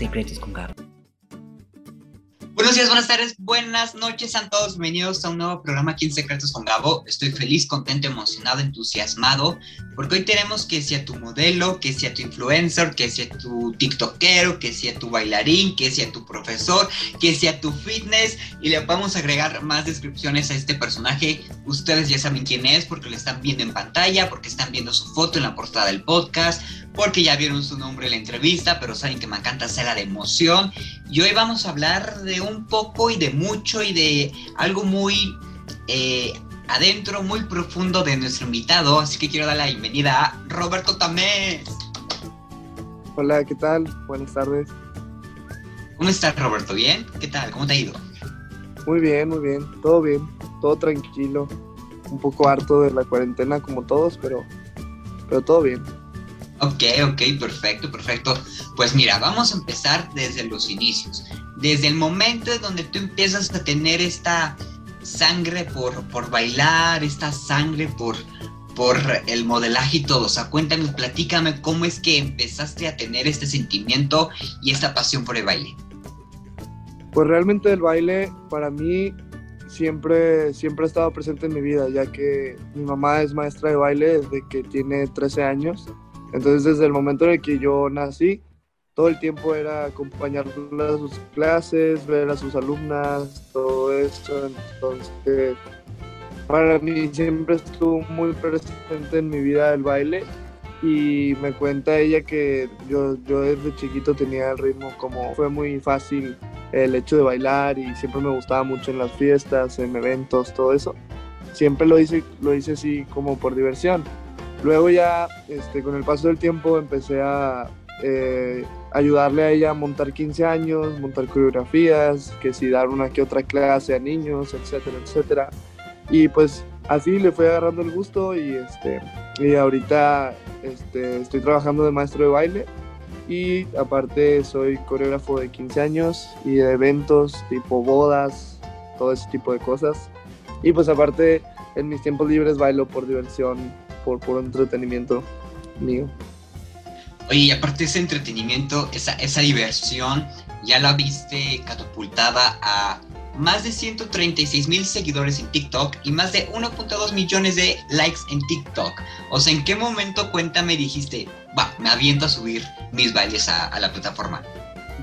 Secretos con Gabo. Buenos días, buenas tardes, buenas noches a todos. Bienvenidos a un nuevo programa aquí en Secretos con Gabo. Estoy feliz, contento, emocionado, entusiasmado, porque hoy tenemos que sea tu modelo, que sea tu influencer, que sea tu tiktokero, que sea tu bailarín, que sea tu profesor, que sea tu fitness, y le vamos a agregar más descripciones a este personaje. Ustedes ya saben quién es, porque lo están viendo en pantalla, porque están viendo su foto en la portada del podcast, porque ya vieron su nombre en la entrevista, pero saben que me encanta hacerla de emoción. Y hoy vamos a hablar de un poco y de mucho y de algo muy eh, adentro, muy profundo de nuestro invitado. Así que quiero dar la bienvenida a Roberto Tamés. Hola, ¿qué tal? Buenas tardes. ¿Cómo estás, Roberto? ¿Bien? ¿Qué tal? ¿Cómo te ha ido? Muy bien, muy bien. Todo bien, todo tranquilo. Un poco harto de la cuarentena como todos, pero, pero todo bien. Ok, ok, perfecto, perfecto. Pues mira, vamos a empezar desde los inicios. Desde el momento en donde tú empiezas a tener esta sangre por, por bailar, esta sangre por, por el modelaje y todo. O sea, cuéntame, platícame cómo es que empezaste a tener este sentimiento y esta pasión por el baile. Pues realmente el baile para mí siempre, siempre ha estado presente en mi vida, ya que mi mamá es maestra de baile desde que tiene 13 años entonces, desde el momento en el que yo nací, todo el tiempo era acompañarla a sus clases, ver a sus alumnas, todo eso. Entonces, para mí siempre estuvo muy presente en mi vida el baile y me cuenta ella que yo, yo desde chiquito tenía el ritmo como fue muy fácil el hecho de bailar y siempre me gustaba mucho en las fiestas, en eventos, todo eso. Siempre lo hice, lo hice así como por diversión. Luego ya, este, con el paso del tiempo, empecé a eh, ayudarle a ella a montar 15 años, montar coreografías, que si dar una que otra clase a niños, etcétera, etcétera. Y pues así le fui agarrando el gusto y, este, y ahorita este, estoy trabajando de maestro de baile y aparte soy coreógrafo de 15 años y de eventos tipo bodas, todo ese tipo de cosas. Y pues aparte en mis tiempos libres bailo por diversión por puro entretenimiento mío. Oye, y aparte de ese entretenimiento, esa, esa diversión, ya la viste catapultada a más de 136 mil seguidores en TikTok y más de 1.2 millones de likes en TikTok. O sea, ¿en qué momento, cuéntame, dijiste, va, me aviento a subir mis bailes a, la plataforma?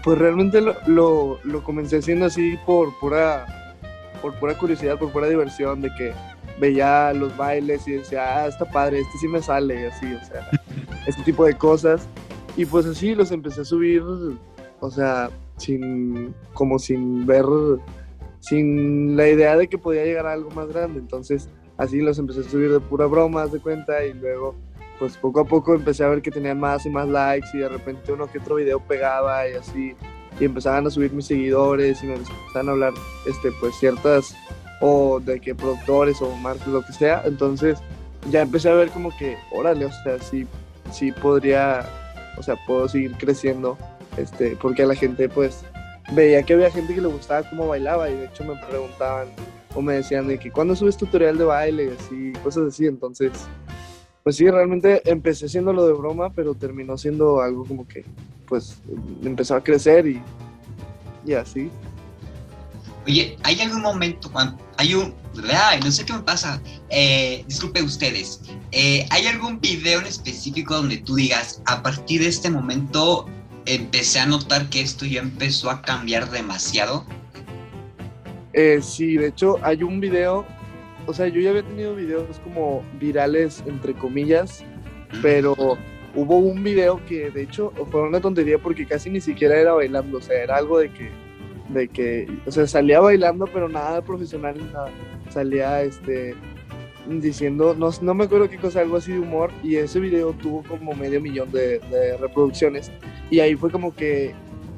Pues realmente lo, lo, lo, comencé haciendo así por pura, por pura curiosidad, por pura diversión, de que veía los bailes y decía, ah, está padre, este sí me sale, así, o sea, este tipo de cosas. Y pues así los empecé a subir, o sea, sin, como sin ver, sin la idea de que podía llegar a algo más grande. Entonces, así los empecé a subir de pura broma, de cuenta, y luego, pues poco a poco empecé a ver que tenían más y más likes, y de repente uno que otro video pegaba y así, y empezaban a subir mis seguidores, y me empezaban a hablar, este, pues ciertas o de que productores o marcas, lo que sea. Entonces ya empecé a ver como que, órale, o sea, sí, sí podría, o sea, puedo seguir creciendo, este, porque la gente pues veía que había gente que le gustaba cómo bailaba y de hecho me preguntaban o me decían de que cuando subes tutorial de baile y cosas así, entonces pues sí, realmente empecé haciéndolo de broma, pero terminó siendo algo como que pues empezó a crecer y, y así. Oye, ¿hay algún momento cuando hay un... Ay, no sé qué me pasa. Eh, disculpe ustedes. Eh, ¿Hay algún video en específico donde tú digas, a partir de este momento empecé a notar que esto ya empezó a cambiar demasiado? Eh, sí, de hecho hay un video, o sea, yo ya había tenido videos como virales, entre comillas, pero hubo un video que de hecho fue una tontería porque casi ni siquiera era bailando, o sea, era algo de que de que, o sea, salía bailando, pero nada profesional, nada. Salía, este, diciendo, no, no me acuerdo qué cosa, algo así de humor, y ese video tuvo como medio millón de, de reproducciones, y ahí fue como que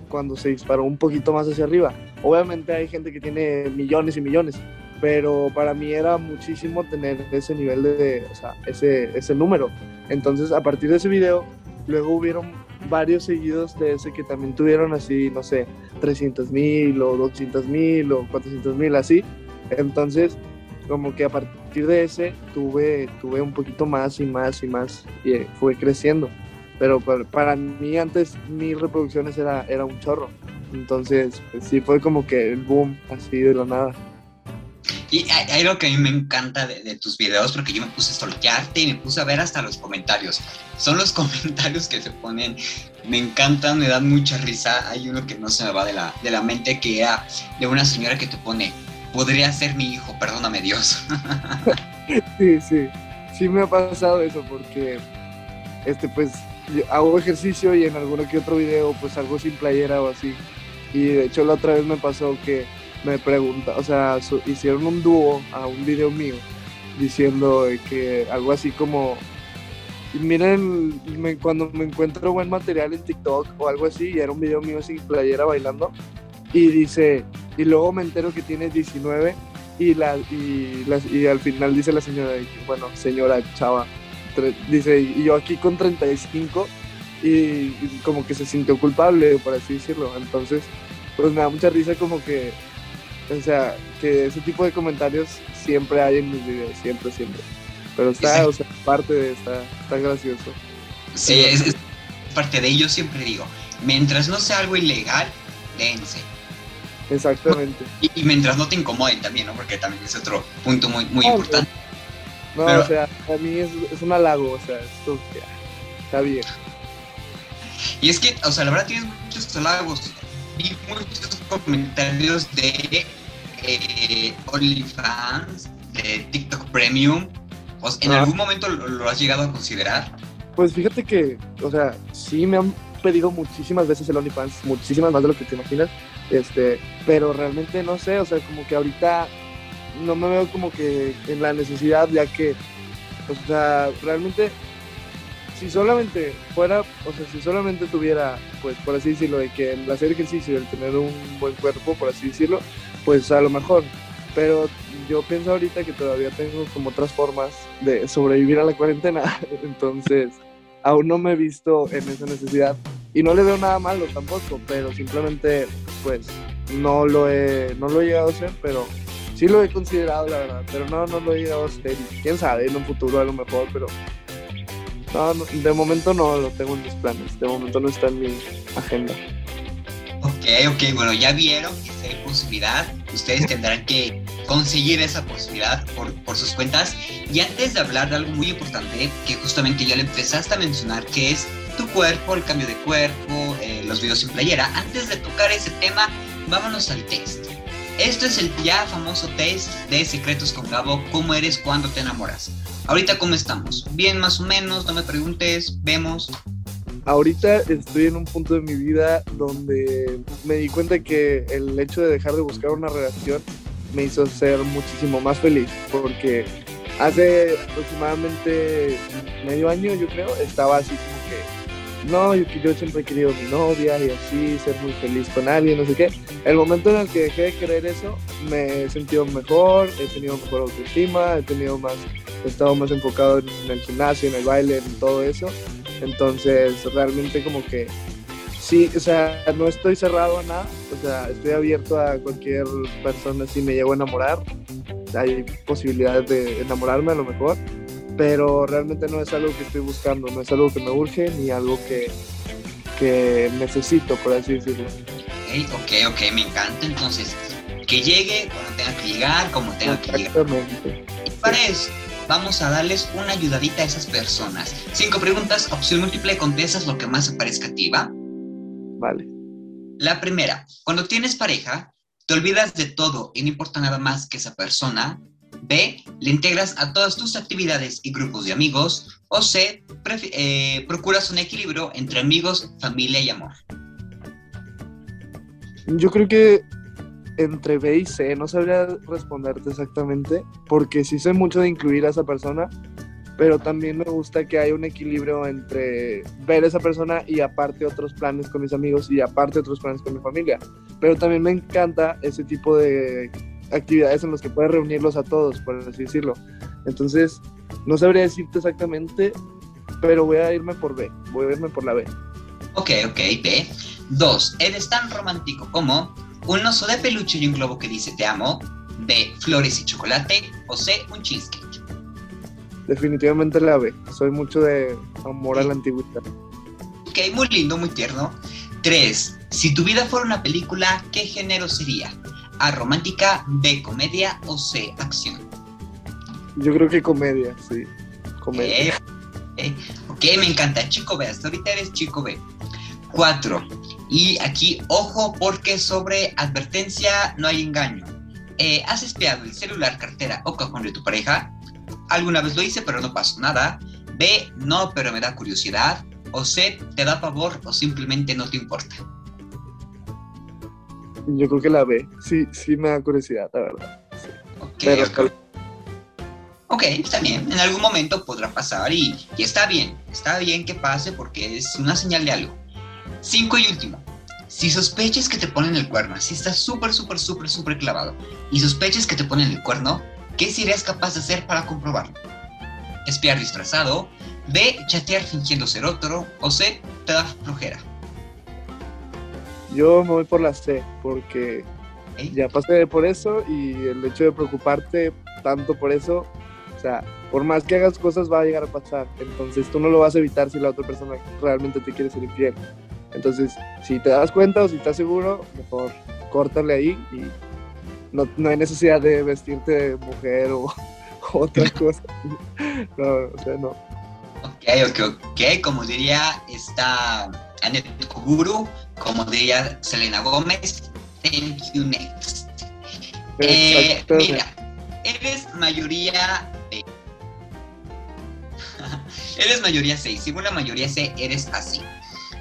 cuando se disparó un poquito más hacia arriba. Obviamente hay gente que tiene millones y millones, pero para mí era muchísimo tener ese nivel de, o sea, ese, ese número. Entonces, a partir de ese video, luego hubieron varios seguidos de ese que también tuvieron así, no sé, 300 mil o 200 mil o 400 mil, así. Entonces, como que a partir de ese tuve, tuve un poquito más y más y más y fue creciendo. pero para, mí antes mil reproducciones era, era un chorro. Entonces, pues, sí fue como que el boom así de la nada. Y hay, algo que a mí me encanta de, tus videos, porque yo me puse a stalkearte y me puse a ver hasta los comentarios. Son los comentarios que se ponen, me encantan, me dan mucha risa. Hay uno que no se me va de la, de la mente, que era de una señora que te pone, podría ser mi hijo, perdóname Dios. sí, sí, sí me ha pasado eso, porque, este, pues, hago ejercicio y en alguno que otro video, pues, algo sin playera o así. Y de hecho la otra vez me pasó que me pregunta, o sea, hicieron un dúo a un video mío diciendo que algo así como, miren, cuando me encuentro buen material en TikTok o algo así, y era un video mío sin playera bailando, y dice, y luego me entero que tiene 19 y, la, y, y al final dice la señora, bueno, señora chava, dice, y yo aquí con 35 y, y como que se sintió culpable, por así decirlo, entonces pues me da mucha risa como que o sea, que ese tipo de comentarios siempre hay en mis videos, siempre, siempre. Pero está, o sea, parte de, está, está gracioso. Sí, es, parte de ello, siempre digo, mientras no sea algo ilegal, dense. Exactamente. Y, mientras no te incomoden también, ¿no? Porque también es otro punto muy, muy importante. No, o sea, a mí es, es, un halago, o sea, esto ya, está bien. Y es que, o sea, la verdad tienes muchos halagos. Vi muchos comentarios de eh, OnlyFans, de TikTok Premium. ¿En algún momento lo, has llegado a considerar? Pues fíjate que, o sea, sí me han pedido muchísimas veces el OnlyFans, muchísimas más de lo que te imaginas, este, pero realmente no sé, o sea, como que ahorita no me veo como que en la necesidad, ya que, o sea, realmente, si solamente fuera, o sea, si solamente tuviera, pues, por así decirlo, de que el hacer ejercicio y el tener un buen cuerpo, por así decirlo, pues a lo mejor. Pero yo pienso ahorita que todavía tengo como otras formas de sobrevivir a la cuarentena, entonces aún no me he visto en esa necesidad. Y no le veo nada malo tampoco, pero simplemente pues no lo he, no lo he llegado a hacer, pero sí lo he considerado la verdad, pero no, no lo he llegado a hacer. Quién sabe, en un futuro a lo mejor, pero no, de momento no lo tengo en mis planes, de momento no está en mi agenda. Ok, ok, bueno, ya vieron que hay posibilidad, ustedes tendrán que conseguir esa posibilidad por, por, sus cuentas. Y antes de hablar de algo muy importante, que justamente ya le empezaste a mencionar, que es tu cuerpo, el cambio de cuerpo, eh, los videos sin playera, antes de tocar ese tema, vámonos al test. Esto es el ya famoso test de Secretos con Gabo, cómo eres cuando te enamoras. Ahorita, ¿cómo estamos? Bien, más o menos, no me preguntes, vemos ahorita estoy en un punto de mi vida donde me di cuenta que el hecho de dejar de buscar una relación me hizo ser muchísimo más feliz porque hace aproximadamente medio año yo creo estaba así como que no, yo, yo siempre he querido mi novia y así, ser muy feliz con alguien, no sé qué. El momento en el que dejé de querer eso, me he sentido mejor, he tenido mejor autoestima, he tenido más, he estado más enfocado en el gimnasio, en el baile, en todo eso. Entonces, realmente como que sí, o sea, no estoy cerrado a nada, o sea, estoy abierto a cualquier persona si me llego a enamorar. Hay posibilidades de enamorarme a lo mejor, pero realmente no es algo que estoy buscando, no es algo que me urge ni algo que, que necesito, por así decirlo. Ok, ok, me encanta. Entonces, que llegue cuando tenga que llegar, como tenga que llegar. Y para eso, vamos a darles una ayudadita a esas personas. Cinco preguntas, opción múltiple, contestas lo que más se parezca a ti, ¿va? Vale. La primera, cuando tienes pareja, te olvidas de todo y no importa nada más que esa persona. B, le integras a todas tus actividades y grupos de amigos. O C, eh, procuras un equilibrio entre amigos, familia y amor. Yo creo que entre B y C, no sabría responderte exactamente, porque sí sé mucho de incluir a esa persona, pero también me gusta que haya un equilibrio entre ver a esa persona y aparte otros planes con mis amigos y aparte otros planes con mi familia. Pero también me encanta ese tipo de actividades en los que puedes reunirlos a todos, por así decirlo. Entonces, no sabría decirte exactamente, pero voy a irme por B, voy a irme por la B. Ok, ok, B. Dos, eres tan romántico como un oso de peluche y un globo que dice te amo, B, flores y chocolate, o C, un cheesecake. Definitivamente la B. Soy mucho de amor a la antigüedad. Ok, muy lindo, muy tierno. Tres, si tu vida fuera una película, ¿qué género sería? A romántica, B comedia o C acción. Yo creo que comedia, sí. Comedia. Eh, ok, me encanta. Chico B, hasta ahorita eres chico B. Cuatro. Y aquí, ojo, porque sobre advertencia no hay engaño. Eh, ¿Has espiado el celular, cartera o cajón de tu pareja? Alguna vez lo hice, pero no pasó nada. B, no, pero me da curiosidad. O C, te da pavor o simplemente no te importa. Yo creo que la B. Sí, sí me da curiosidad, la verdad. Ok, ok. Ok, está bien. En algún momento podrá pasar y, y está bien. Está bien que pase porque es una señal de algo. Cinco y último. Si sospechas que te ponen el cuerno, si estás súper, súper, súper, súper clavado y sospechas que te ponen el cuerno, ¿qué serías capaz de hacer para comprobarlo? Espiar disfrazado, B, chatear fingiendo ser otro, o C, te da flojera. Yo me voy por la C, porque ya pasé por eso y el hecho de preocuparte tanto por eso, o sea, por más que hagas cosas va a llegar a pasar. Entonces tú no lo vas a evitar si la otra persona realmente te quiere ser infiel. Entonces, si te das cuenta o si estás seguro, mejor córtale ahí y no, no hay necesidad de vestirte de mujer o, otra cosa. No, o sea, no. Ok, ok, ok. Como diría esta Annette Kuguru, como diría Selena Gómez, thank you next. Eh, mira, eres mayoría B. eres mayoría C. Según la mayoría C, eres así.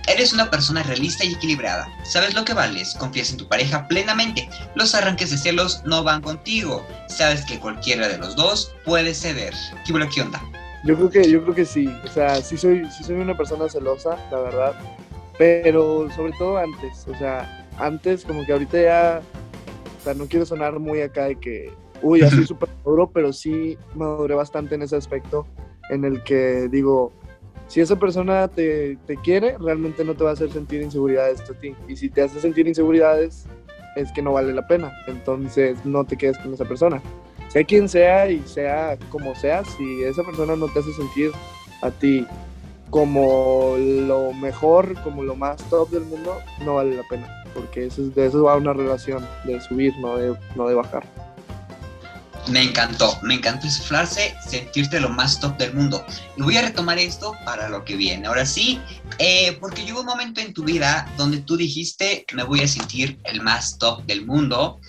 Eres una persona realista y equilibrada. Sabes lo que vales, confías en tu pareja plenamente. Los arranques de celos no van contigo. Sabes que cualquiera de los dos puede ceder. ¿Qué, qué onda? Yo creo que, yo creo que sí. O sea, sí soy, sí soy una persona celosa, la verdad. Pero sobre todo antes. O sea, antes como que ahorita ya... O sea, no quiero sonar muy acá de que... Uy, soy súper maduro, pero sí maduré bastante en ese aspecto en el que digo, si esa persona te, te, quiere, realmente no te va a hacer sentir inseguridades a ti. Y si te hace sentir inseguridades, es que no vale la pena. Entonces no te quedes con esa persona. Sea quien sea y sea como sea, si esa persona no te hace sentir a ti como lo mejor, como lo más top del mundo, no vale la pena. Porque eso, de eso va una relación, de subir, no de, no de bajar. Me encantó, me encantó esa frase, sentirte lo más top del mundo. Y voy a retomar esto para lo que viene. Ahora sí, eh, porque llegó un momento en tu vida donde tú dijiste, me voy a sentir el más top del mundo.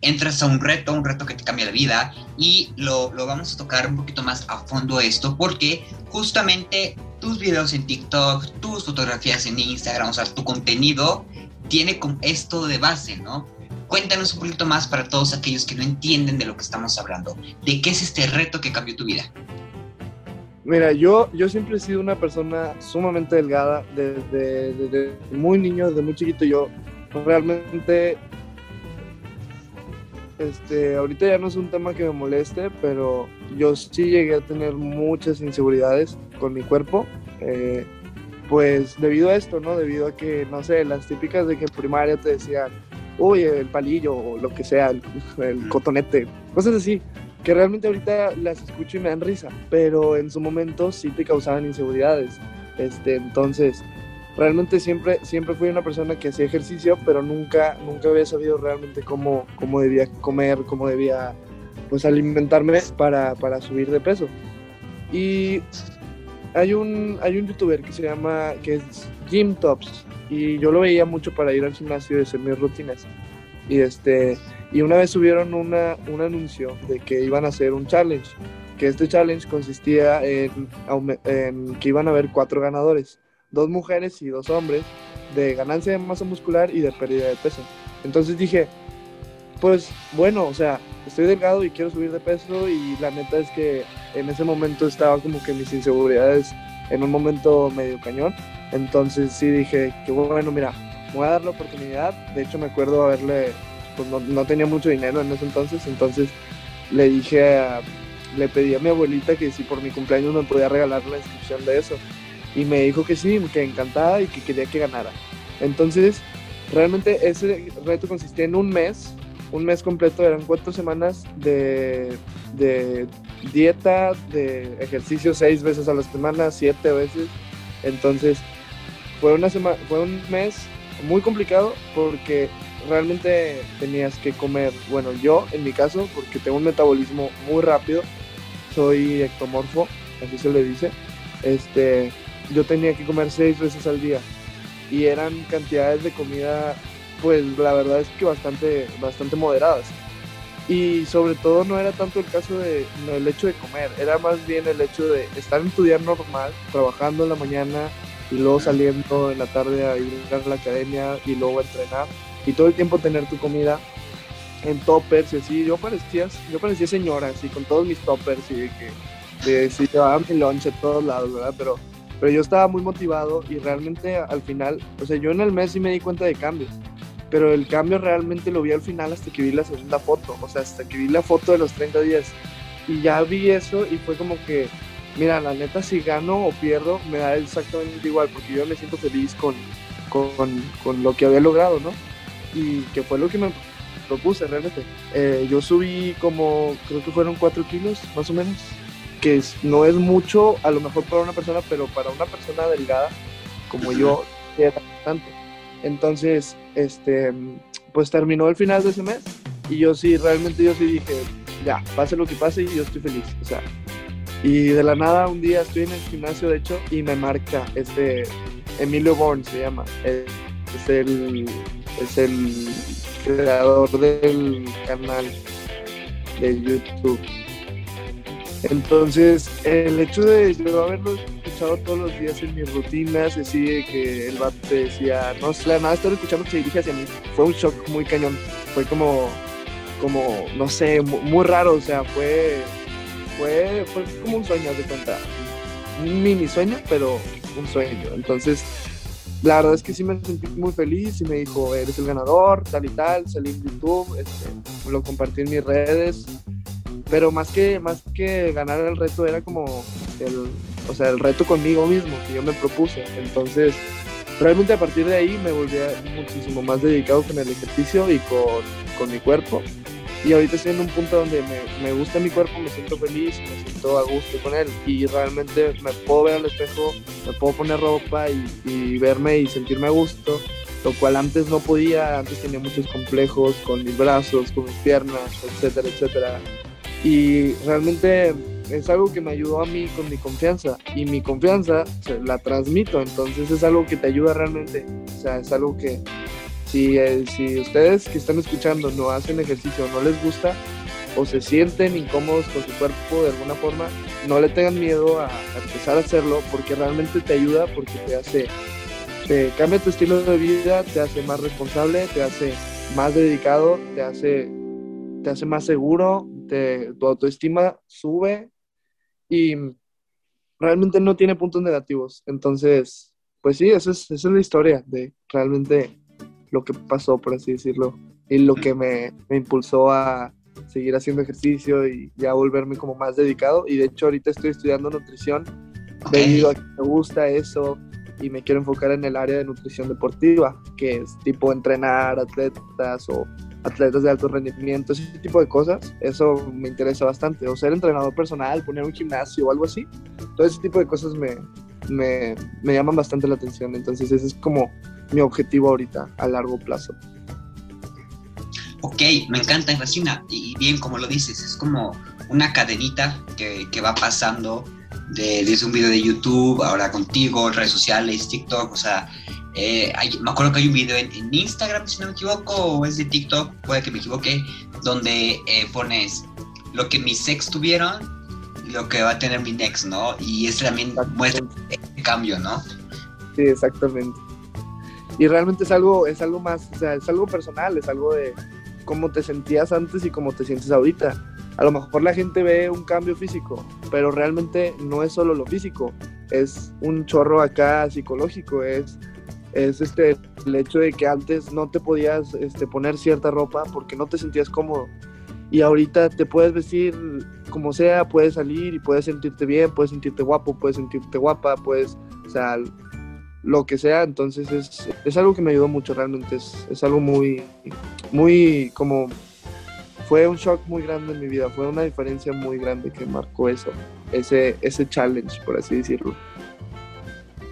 Entras a un reto, un reto que te cambia la vida y lo, lo vamos a tocar un poquito más a fondo esto porque justamente tus videos en TikTok, tus fotografías en Instagram, o sea, tu contenido tiene esto de base, ¿no? Cuéntanos un poquito más para todos aquellos que no entienden de lo que estamos hablando. ¿De qué es este reto que cambió tu vida? Mira, yo, yo siempre he sido una persona sumamente delgada. Desde, desde muy niño, desde muy chiquito, yo realmente este, ahorita ya no es un tema que me moleste, pero yo sí llegué a tener muchas inseguridades con mi cuerpo. Eh, pues debido a esto, ¿no? Debido a que, no sé, las típicas de que en primaria te decían, uy, el palillo o lo que sea, el, cotonete, cosas así, que realmente ahorita las escucho y me dan risa, pero en su momento sí te causaban inseguridades. Este, entonces, realmente siempre, siempre fui una persona que hacía ejercicio, pero nunca, nunca había sabido realmente cómo, cómo debía comer, cómo debía pues alimentarme para, para subir de peso. Y hay un, hay un youtuber que se llama, que es Jim Tops, y yo lo veía mucho para ir al gimnasio y hacer mis rutinas. Y, este, y una vez subieron una, un anuncio de que iban a hacer un challenge, que este challenge consistía en, en que iban a haber cuatro ganadores, dos mujeres y dos hombres, de ganancia de masa muscular y de pérdida de peso. Entonces dije, pues bueno, o sea, estoy delgado y quiero subir de peso y la neta es que en ese momento estaba como que mis inseguridades en un momento medio cañón entonces sí dije que bueno, mira, voy a dar la oportunidad. De hecho me acuerdo haberle, pues no, tenía mucho dinero en ese entonces, entonces le dije, le pedí a mi abuelita que si por mi cumpleaños me podía regalar la inscripción de eso. Y me dijo que sí, que encantada y que quería que ganara. Entonces, realmente ese reto consistía en un mes, un mes completo, eran cuatro semanas de, de dieta, de ejercicio seis veces a la semana, siete veces. Entonces, fue, una fue un mes muy complicado porque realmente tenías que comer, bueno, yo en mi caso, porque tengo un metabolismo muy rápido, soy ectomorfo, así se le dice, este, yo tenía que comer seis veces al día y eran cantidades de comida, pues la verdad es que bastante, bastante moderadas. Y sobre todo no era tanto el caso de el hecho de comer, era más bien el hecho de estar en tu día normal, trabajando en la mañana y luego saliendo en la tarde a ir a la academia y luego a entrenar y todo el tiempo tener tu comida en toppers y así. Yo parecía, yo parecía señora, así, con todos mis toppers y de que de, sí, llevaba mi lunch a todos lados, ¿verdad? Pero, pero yo estaba muy motivado y realmente al final, o sea, yo en el mes sí me di cuenta de cambios pero el cambio realmente lo vi al final hasta que vi la segunda foto, o sea, hasta que vi la foto de los 30 días. Y ya vi eso y fue como que, mira, la neta, si gano o pierdo, me da exactamente igual, porque yo me siento feliz con, con, con lo que había logrado, ¿no? Y que fue lo que me propuse realmente. Eh, yo subí como, creo que fueron 4 kilos, más o menos, que no es mucho, a lo mejor para una persona, pero para una persona delgada como yo, era bastante. Entonces, este, pues terminó el final de ese mes y yo sí, realmente yo sí dije, ya, pase lo que pase y yo estoy feliz. O sea, y de la nada un día estoy en el gimnasio, de hecho, y me marca este Emilio Born, se llama. Es, el, es el creador del canal de YouTube. Entonces, el hecho de yo haberlo todos los días en mis rutinas, así que el vato te decía, no sé, nada, estar escuchando que se dirige hacia mí. Fue un shock muy cañón. Fue como, como, no sé, muy, raro, o sea, fue, fue, fue como un sueño, de cuenta. Un mini sueño, pero un sueño. Entonces, la verdad es que sí me sentí muy feliz y me dijo, eres el ganador, tal y tal, salí en YouTube, este, lo compartí en mis redes, pero más que, más que ganar el reto era como el, o sea, el reto conmigo mismo que yo me propuse. Entonces, realmente a partir de ahí me volví muchísimo más dedicado con el ejercicio y con, con mi cuerpo. Y ahorita estoy en un punto donde me, me, gusta mi cuerpo, me siento feliz, me siento a gusto con él. Y realmente me puedo ver al espejo, me puedo poner ropa y, y verme y sentirme a gusto. Lo cual antes no podía, antes tenía muchos complejos con mis brazos, con mis piernas, etcétera, etcétera. Y realmente es algo que me ayudó a mí con mi confianza y mi confianza la transmito, entonces es algo que te ayuda realmente, o sea, es algo que si, eh, si ustedes que están escuchando no hacen ejercicio, no les gusta o se sienten incómodos con su cuerpo de alguna forma, no le tengan miedo a, empezar a hacerlo porque realmente te ayuda, porque te hace, te cambia tu estilo de vida, te hace más responsable, te hace más dedicado, te hace, te hace más seguro, te, tu autoestima sube y realmente no tiene puntos negativos. Entonces, pues sí, esa es, esa es la historia de realmente lo que pasó, por así decirlo, y lo que me, me impulsó a seguir haciendo ejercicio y ya volverme como más dedicado. Y de hecho ahorita estoy estudiando nutrición debido a que me gusta eso y me quiero enfocar en el área de nutrición deportiva, que es tipo entrenar atletas o atletas de alto rendimiento, ese tipo de cosas, eso me interesa bastante. O ser entrenador personal, poner un gimnasio o algo así, todo ese tipo de cosas me, me, me llaman bastante la atención. Entonces ese es como mi objetivo ahorita a largo plazo. Ok, me encanta, me fascina. Y bien, como lo dices, es como una cadenita que, que va pasando de, desde un video de YouTube, ahora contigo, redes sociales, TikTok, o sea, eh, me acuerdo que hay un video en, Instagram, si no me equivoco, o es de TikTok, puede que me equivoque, donde eh, pones lo que mis ex tuvieron y lo que va a tener mi next, ¿no? Y eso también muestra el cambio, ¿no? Sí, exactamente. Y realmente es algo, es algo más, o sea, es algo personal, es algo de cómo te sentías antes y cómo te sientes ahorita. A lo mejor la gente ve un cambio físico, pero realmente no es solo lo físico, es un chorro acá psicológico, es es este, el hecho de que antes no te podías este, poner cierta ropa porque no te sentías cómodo. Y ahorita te puedes vestir como sea, puedes salir y puedes sentirte bien, puedes sentirte guapo, puedes sentirte guapa, puedes, o sea, lo que sea. Entonces es, es algo que me ayudó mucho realmente. Es, algo muy, muy como fue un shock muy grande en mi vida, fue una diferencia muy grande que marcó eso, ese, ese challenge, por así decirlo.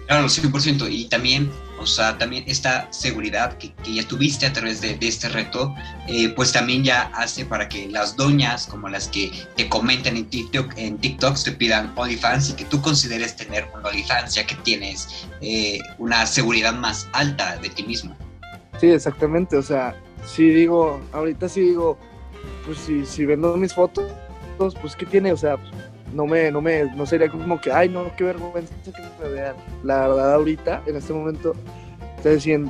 Claro, 100%. Y también o sea, también esta seguridad que, ya tuviste a través de, este reto, eh, pues también ya hace para que las doñas, como las que te comentan en TikTok, en TikToks, te pidan OnlyFans y que tú consideres tener un OnlyFans ya que tienes eh, una seguridad más alta de ti mismo. Sí, exactamente, o sea, si digo, ahorita sí digo, pues si, si vendo mis fotos, pues ¿qué tiene? O sea, no me, no me, no sería como que, ay, no, qué vergüenza que me vean. La verdad, ahorita, en este momento,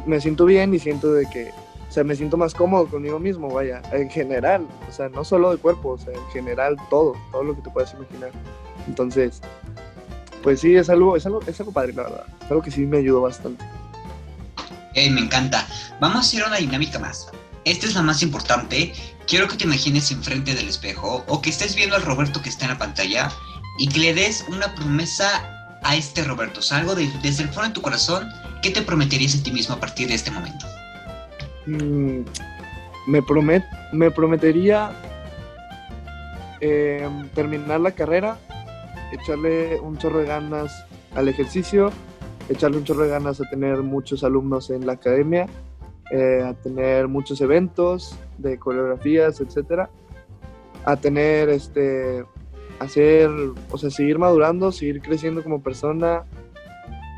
me siento bien y siento de que, o sea, me siento más cómodo conmigo mismo, vaya, en general, o sea, no solo de cuerpo, o sea, en general todo, todo lo que te puedas imaginar. Entonces, pues sí, es algo, es algo, es algo padre, la verdad, es algo que sí me ayudó bastante. Me encanta. Vamos a hacer una dinámica más. Esta es la más importante. Quiero que te imagines enfrente del espejo o que estés viendo al Roberto que está en la pantalla y que le des una promesa a este Roberto. Salgo desde el fondo de tu corazón. ¿Qué te prometerías a ti mismo a partir de este momento? Mm, me, promet, me prometería eh, terminar la carrera, echarle un chorro de ganas al ejercicio, echarle un chorro de ganas a tener muchos alumnos en la academia eh, a tener muchos eventos de coreografías, etcétera, a tener, este, hacer, o sea, seguir madurando, seguir creciendo como persona,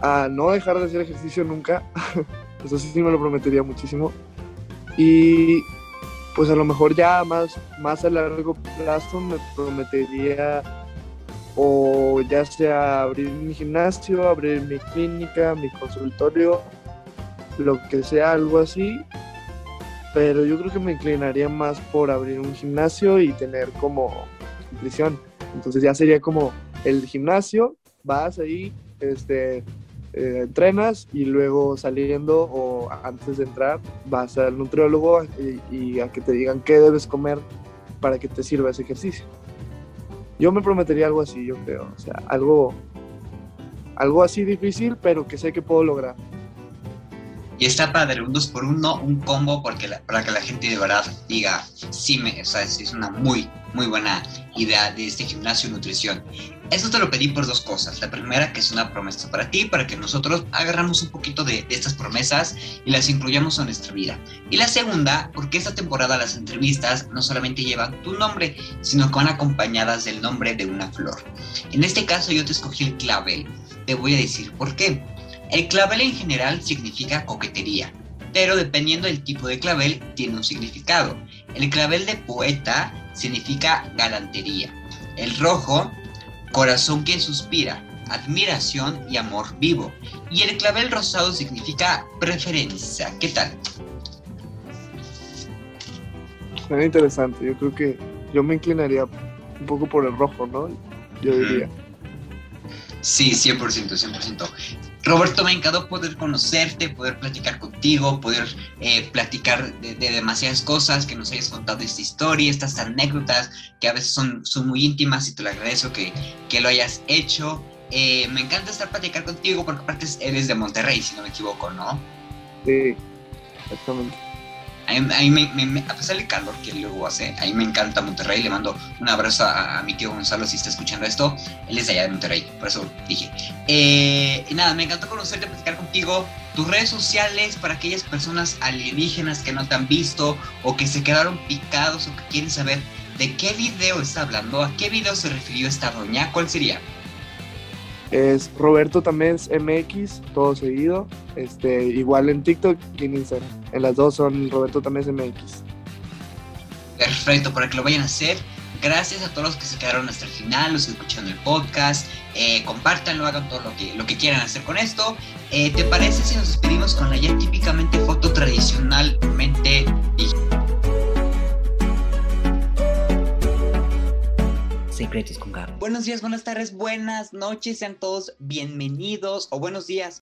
a no dejar de hacer ejercicio nunca, eso sí, me lo prometería muchísimo, y pues a lo mejor ya más, más a largo plazo me prometería o ya sea abrir mi gimnasio, abrir mi clínica, mi consultorio, lo que sea, algo así. Pero yo creo que me inclinaría más por abrir un gimnasio y tener como nutrición. Entonces ya sería como el gimnasio, vas ahí, este, eh, entrenas y luego saliendo o antes de entrar vas al nutriólogo y, y, a que te digan qué debes comer para que te sirva ese ejercicio. Yo me prometería algo así, yo creo, o sea, algo, algo así difícil, pero que sé que puedo lograr. Y está padre, un 2 por 1 un combo porque para que la gente de verdad diga, sí, me, o es una muy, muy buena idea de este gimnasio nutrición. Eso te lo pedí por dos cosas. La primera, que es una promesa para ti, para que nosotros agarramos un poquito de, de, estas promesas y las incluyamos en nuestra vida. Y la segunda, porque esta temporada las entrevistas no solamente llevan tu nombre, sino que van acompañadas del nombre de una flor. En este caso yo te escogí el clavel. Te voy a decir por qué. El clavel en general significa coquetería, pero dependiendo del tipo de clavel tiene un significado. El clavel de poeta significa galantería. El rojo, corazón que suspira, admiración y amor vivo. Y el clavel rosado significa preferencia. ¿Qué tal? Suena interesante. Yo creo que yo me inclinaría un poco por el rojo, ¿no? Yo diría. Sí, 100%, 100%. Roberto, me encantó poder conocerte, poder platicar contigo, poder eh, platicar de, demasiadas cosas, que nos hayas contado esta historia, estas anécdotas que a veces son, son muy íntimas y te lo agradezco que, que lo hayas hecho. Eh, me encanta estar platicar contigo porque aparte eres de Monterrey, si no me equivoco, ¿no? Sí, exactamente. A, me, a pesar del calor que luego hace, a mí me encanta Monterrey. Le mando un abrazo a, mi tío Gonzalo si está escuchando esto. Él es de allá de Monterrey, por eso dije. Eh, y nada, me encantó conocerte, platicar contigo. Tus redes sociales para aquellas personas alienígenas que no te han visto o que se quedaron picados o que quieren saber de qué video está hablando, a qué video se refirió esta doña, ¿cuál sería? Es Roberto Tamés MX, todo seguido. Este, igual en TikTok y en Instagram. En las dos son Roberto Tamés MX. Perfecto, para que lo vayan a hacer. Gracias a todos los que se quedaron hasta el final, los que escucharon el podcast. Eh, compártanlo, hagan todo lo que, lo que quieran hacer con esto. Eh, ¿Te parece si nos despedimos con la ya típicamente foto tradicionalmente digital? Secretos con Gabo. Buenos días, buenas tardes, buenas noches, sean todos bienvenidos o buenos días